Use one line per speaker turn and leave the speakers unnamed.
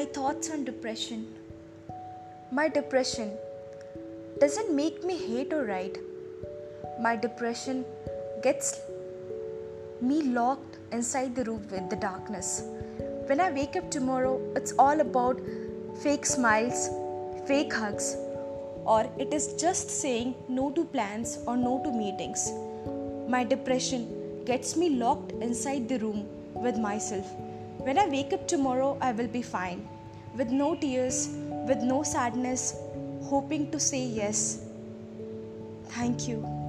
thoughts on depression. My depression doesn't make me hate or write. My depression gets me locked inside the room with the darkness. When I wake up tomorrow, it's all about fake smiles, fake hugs, or it is just saying no to plans or no to meetings. My depression gets me locked inside the room with myself. When I wake up tomorrow, I will be fine, with no tears, with no sadness, hoping to say yes. Thank you.